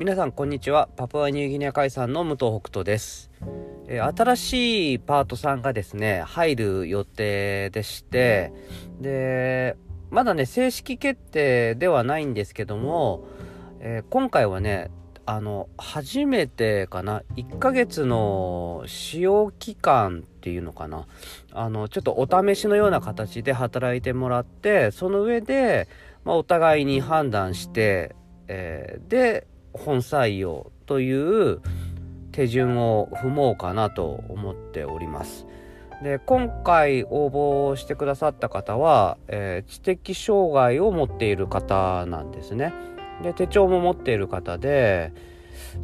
皆さんこんにちは。パプアニューギニア海産の武藤北斗です、えー、新しいパートさんがですね入る予定でしてでまだね正式決定ではないんですけども、えー、今回はねあの初めてかな1ヶ月の使用期間っていうのかな。あのちょっとお試しのような形で働いてもらってその上で、まあ、お互いに判断して、えー、で本採用という手順を踏もうかなと思っております。で今回応募してくださった方は、えー、知的障害を持っている方なんですね。で手帳も持っている方で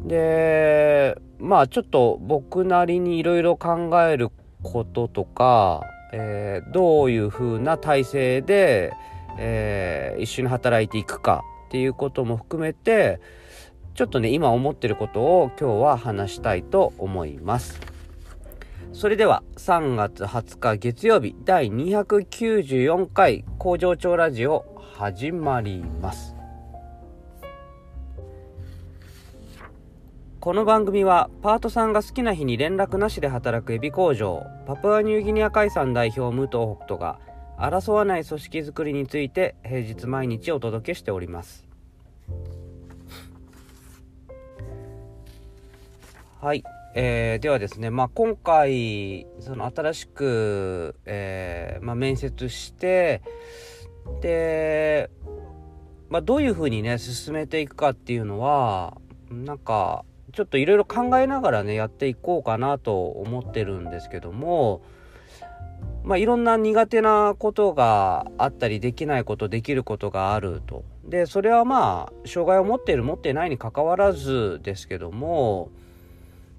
でまあちょっと僕なりにいろいろ考えることとか、えー、どういう風な体制で、えー、一緒に働いていくかっていうことも含めてちょっとね今思ってることを今日は話したいと思います。それでは3月20日月曜日第294回工場長ラジオ始まります。この番組はパートさんが好きな日に連絡なしで働くエビ工場パプアニューギニア海産代表武藤北斗が争わない組織づくりについて平日毎日お届けしております。はい。えー、ではですね、まあ、今回、その新しく、えー、まあ、面接して、で、まあ、どういうふうにね、進めていくかっていうのは、なんか、ちょっといろいろ考えながらね、やっていこうかなと思ってるんですけども、まあ、いろんな苦手なことがあったり、できないこと、できることがあると。で、それはまあ、障害を持っている、持っていないにかかわらずですけども、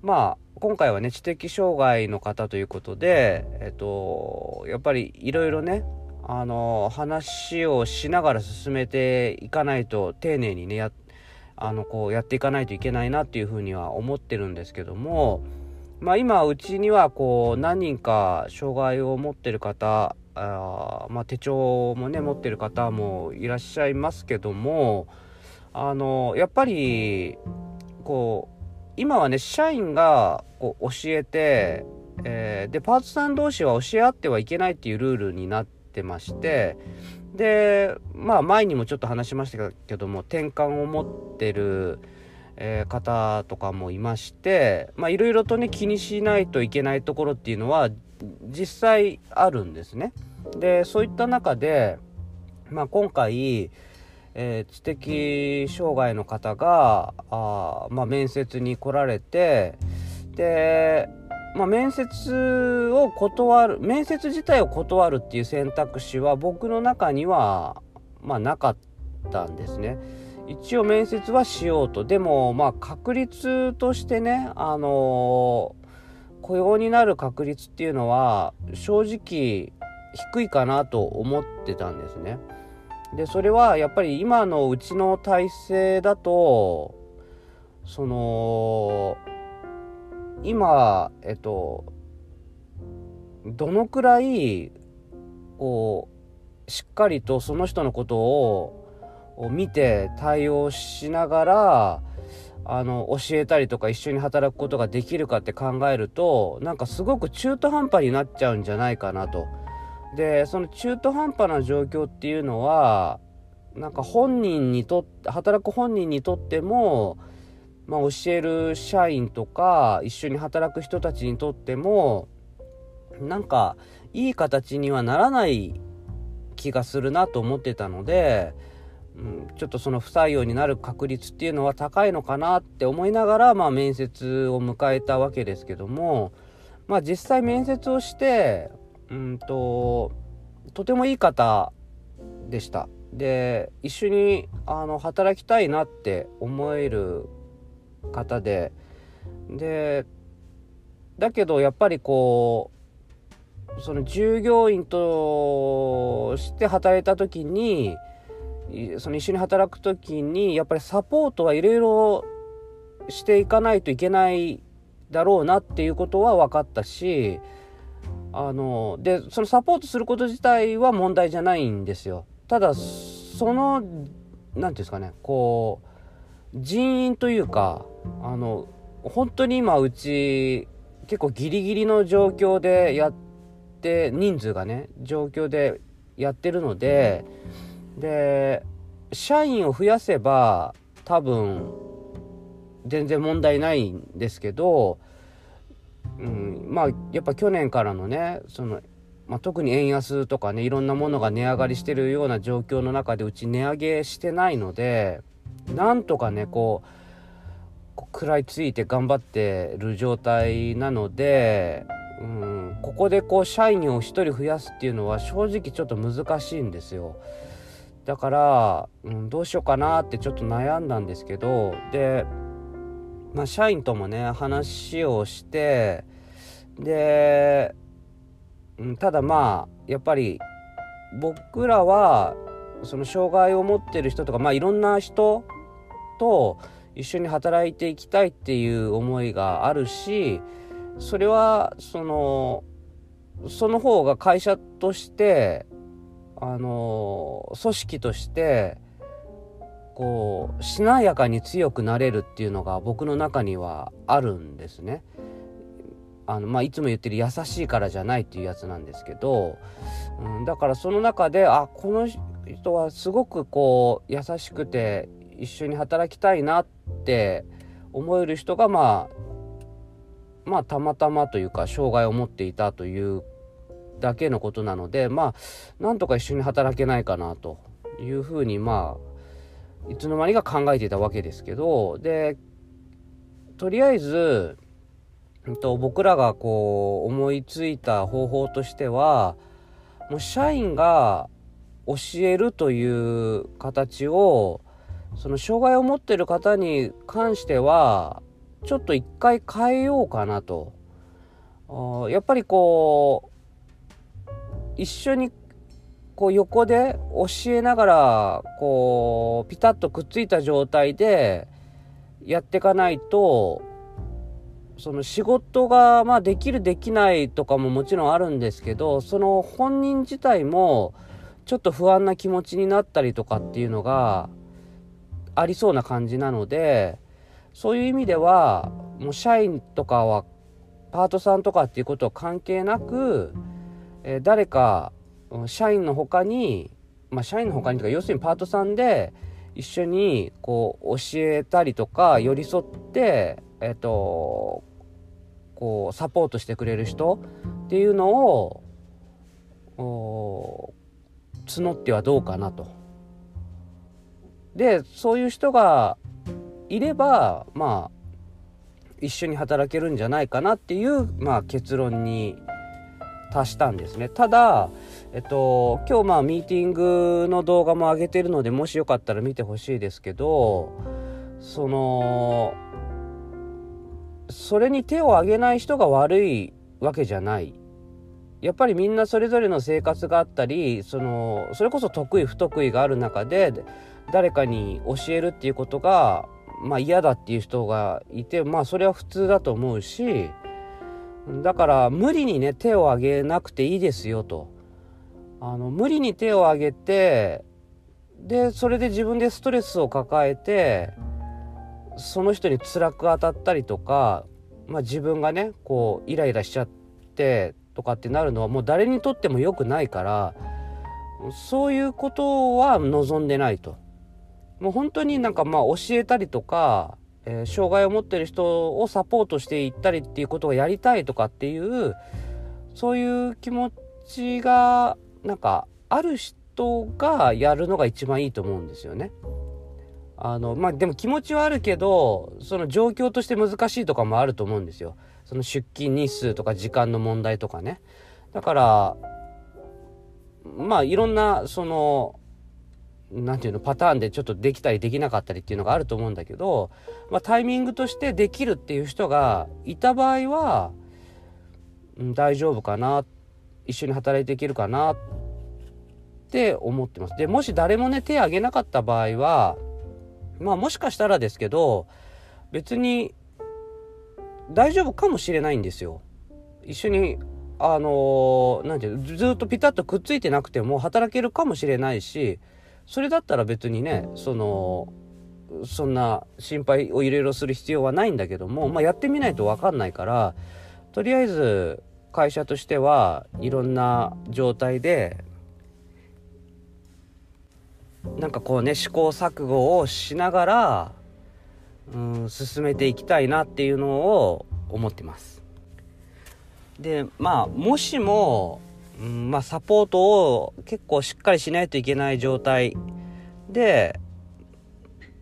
まあ今回はね知的障害の方ということでえっとやっぱりいろいろねあの話をしながら進めていかないと丁寧にねやあのこうやっていかないといけないなっていうふうには思ってるんですけどもまあ今うちにはこう何人か障害を持ってる方あまあ、手帳もね持ってる方もいらっしゃいますけどもあのやっぱりこう今はね社員がこう教えて、えー、でパートさん同士は教え合ってはいけないっていうルールになってましてでまあ前にもちょっと話しましたけども転換を持ってる、えー、方とかもいましていろいろとね気にしないといけないところっていうのは実際あるんですね。でそういった中で、まあ、今回えー、知的障害の方があ、まあ、面接に来られてで、まあ、面接を断る面接自体を断るっていう選択肢は僕の中には、まあ、なかったんですね。一応面接はしようとでもまあ確率としてねあのー、雇用になる確率っていうのは正直低いかなと思ってたんですね。でそれはやっぱり今のうちの体制だとその今えっとどのくらいこうしっかりとその人のことを見て対応しながらあの教えたりとか一緒に働くことができるかって考えるとなんかすごく中途半端になっちゃうんじゃないかなと。でその中途半端な状況っていうのはなんか本人にとって働く本人にとっても、まあ、教える社員とか一緒に働く人たちにとってもなんかいい形にはならない気がするなと思ってたので、うん、ちょっとその不採用になる確率っていうのは高いのかなって思いながら、まあ、面接を迎えたわけですけども、まあ、実際面接をしてうんととてもいい方でした。で一緒にあの働きたいなって思える方ででだけどやっぱりこうその従業員として働いた時にその一緒に働く時にやっぱりサポートはいろいろしていかないといけないだろうなっていうことは分かったしあのでそのサポートすること自体は問題じゃないんですよ。ただその何て言うんですかねこう人員というかあの本当に今うち結構ギリギリの状況でやって人数がね状況でやってるのでで社員を増やせば多分全然問題ないんですけど、うん、まあやっぱ去年からのねその、まあ、特に円安とかねいろんなものが値上がりしてるような状況の中でうち値上げしてないのでなんとかねこう食らいついて頑張ってる状態なので、うん、ここでこう社員を1人増やすっていうのは正直ちょっと難しいんですよ。だから、うん、どうしようかなってちょっと悩んだんですけどで、まあ、社員ともね話をしてで、ただまあやっぱり僕らはその障害を持ってる人とかまあいろんな人と一緒に働いていきたいっていう思いがあるしそれはそのその方が会社としてあの組織としてこうしなやかに強くなれるっていうのが僕の中にはあるんですね。あのまあ、いつも言ってる優しいからじゃないっていうやつなんですけど、うん、だからその中であこの人はすごくこう優しくて一緒に働きたいなって思える人がまあまあたまたまというか障害を持っていたというだけのことなのでまあなんとか一緒に働けないかなというふうにまあいつの間にか考えていたわけですけどでとりあえず、えっと、僕らがこう思いついた方法としてはもう社員が教えるという形をその障害を持ってる方に関してはちょっと一回変えようかなと。やっぱりこう一緒にこう横で教えながらこうピタッとくっついた状態でやっていかないとその仕事がまあできるできないとかももちろんあるんですけどその本人自体もちょっと不安な気持ちになったりとかっていうのがありそうな感じなのでそういう意味ではもう社員とかはパートさんとかっていうことは関係なく、え、誰か社員の他にまあ社員の他にとか要するにパートさんで一緒にこう教えたりとか寄り添ってえっ、ー、とこうサポートしてくれる人っていうのを募ってはどうかなと。でそういう人がいればまあ一緒に働けるんじゃないかなっていう、まあ、結論に達したんですね。ただえっと今日まあミーティングの動画も上げてるのでもしよかったら見てほしいですけどそのそれに手を挙げない人が悪いわけじゃない。やっぱりみんなそれぞれの生活があったりそのそれこそ得意不得意がある中で誰かに教えるっていうことが、まあ、嫌だっていう人がいてまあそれは普通だと思うしだから無理にね手を挙げなくていいですよとあの無理に手を挙げてでそれで自分でストレスを抱えてその人に辛く当たったりとか、まあ、自分がねこうイライラしちゃってとかってなるのはもう誰にとっても良くないからそういうことは望んでないと。もう本当になんかまあ教えたりとか、えー、障害を持ってる人をサポートしていったりっていうことをやりたいとかっていうそういう気持ちがなんかある人がやるのが一番いいと思うんですよね。あのまあでも気持ちはあるけどその状況として難しいとかもあると思うんですよ。その出勤日数とか時間の問題とかね。だからまあいろんなその何て言うのパターンでちょっとできたりできなかったりっていうのがあると思うんだけど、まあ、タイミングとしてできるっていう人がいた場合は、うん、大丈夫かな一緒に働いていけるかなって思ってます。でもし誰もね手挙げなかった場合はまあもしかしたらですけど別に大丈夫かもしれないんですよ。一緒にあの何、て言うずっとピタッとくっついてなくても働けるかもしれないしそれだったら別にねそのそんな心配をいろいろする必要はないんだけども、まあ、やってみないと分かんないからとりあえず会社としてはいろんな状態でなんかこうね試行錯誤をしながらうん進めていきたいなっていうのを思ってます。でまあもしも、うんまあ、サポートを結構しっかりしないといけない状態で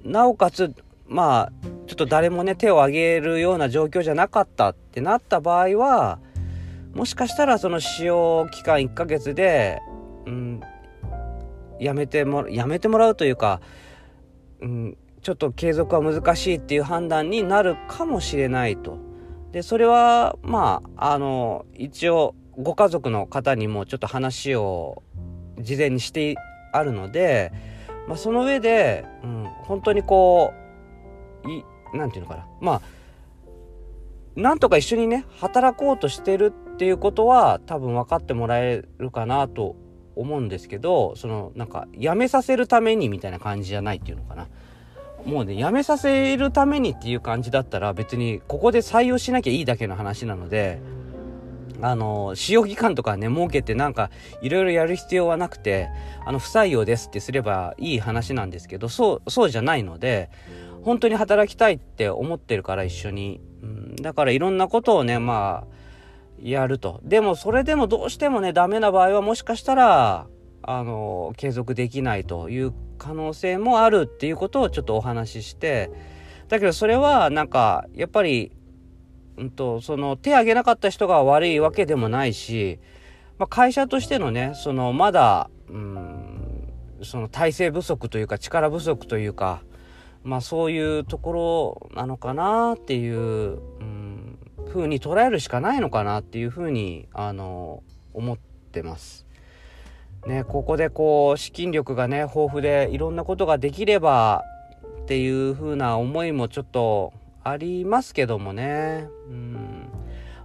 なおかつまあちょっと誰もね手を挙げるような状況じゃなかったってなった場合はもしかしたらその使用期間1ヶ月で、うん、やめてもやめてもらうというか、うん、ちょっと継続は難しいっていう判断になるかもしれないと。でそれはまああの一応ご家族の方にもちょっと話を事前にしてあるので、まあ、その上で、うん、本当にこういなんていうのかな。まあなんとか一緒にね働こうとしてるっていうことは多分分かってもらえるかなと思うんですけどそのなんか辞めさせるためにみたいな感じじゃないっていうのかな。もうね、辞めさせるためにっていう感じだったら別にここで採用しなきゃいいだけの話なので、あの、使用期間とかね、設けてなんかいろいろやる必要はなくて、あの、不採用ですってすればいい話なんですけど、そう、そうじゃないので、本当に働きたいって思ってるから一緒に。うん、だからいろんなことをね、まあ、やると。でもそれでもどうしてもね、ダメな場合はもしかしたら、あの、継続できないという可能性もあるっていうことをちょっとお話ししてだけどそれはなんかやっぱり、うんと、その手挙げなかった人が悪いわけでもないし、まあ、会社としてのねそのまだうんその体制不足というか力不足というかまあそういうところなのかなっていう、うん、ふうに捉えるしかないのかなっていうふうにあの思ってます。ね、ここでこう資金力がね豊富でいろんなことができればっていう風な思いもちょっとありますけどもね。うん、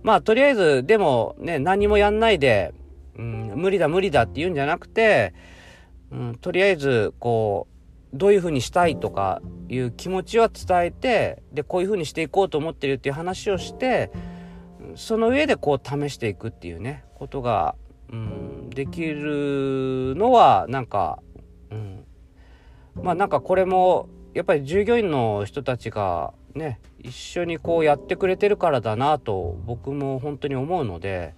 まあとりあえずでもね何もやんないで、うん、無理だ無理だって言うんじゃなくて、うん、とりあえずこうどういう風にしたいとかいう気持ちは伝えてでこういう風にしていこうと思ってるっていう話をしてその上でこう試していくっていうねことがうん、できるのはなんか、うん、まあなんかこれもやっぱり従業員の人たちがね一緒にこうやってくれてるからだなと僕も本当に思うので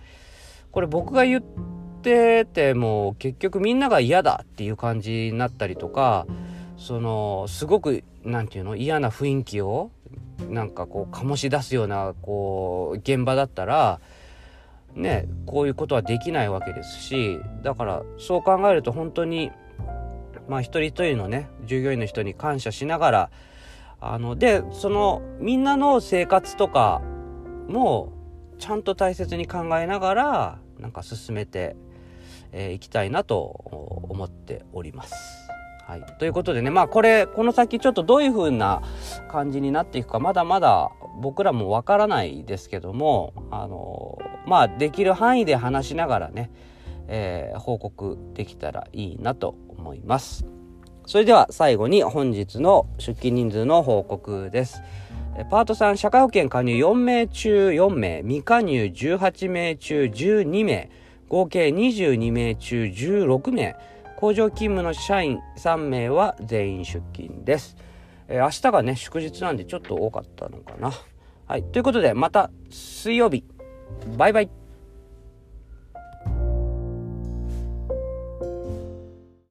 これ僕が言ってても結局みんなが嫌だっていう感じになったりとかそのすごく何て言うの嫌な雰囲気をなんかこう醸し出すようなこう現場だったらねこういうことはできないわけですしだからそう考えると本当にまあ一人一人のね従業員の人に感謝しながらあのでそのみんなの生活とかもちゃんと大切に考えながらなんか進めてい、えー、きたいなと思っております。はい、ということでねまあこれこの先ちょっとどういう風な感じになっていくかまだまだ僕らもわからないですけどもあのまあできる範囲で話しながらね、えー、報告できたらいいなと思います。それでは最後に本日の出勤人数の報告です。パート3、社会保険加入4名中4名、未加入18名中12名、合計22名中16名、工場勤務の社員3名は全員出勤です。え、明日がね、祝日なんでちょっと多かったのかな。はい。ということで、また水曜日、バイバイ。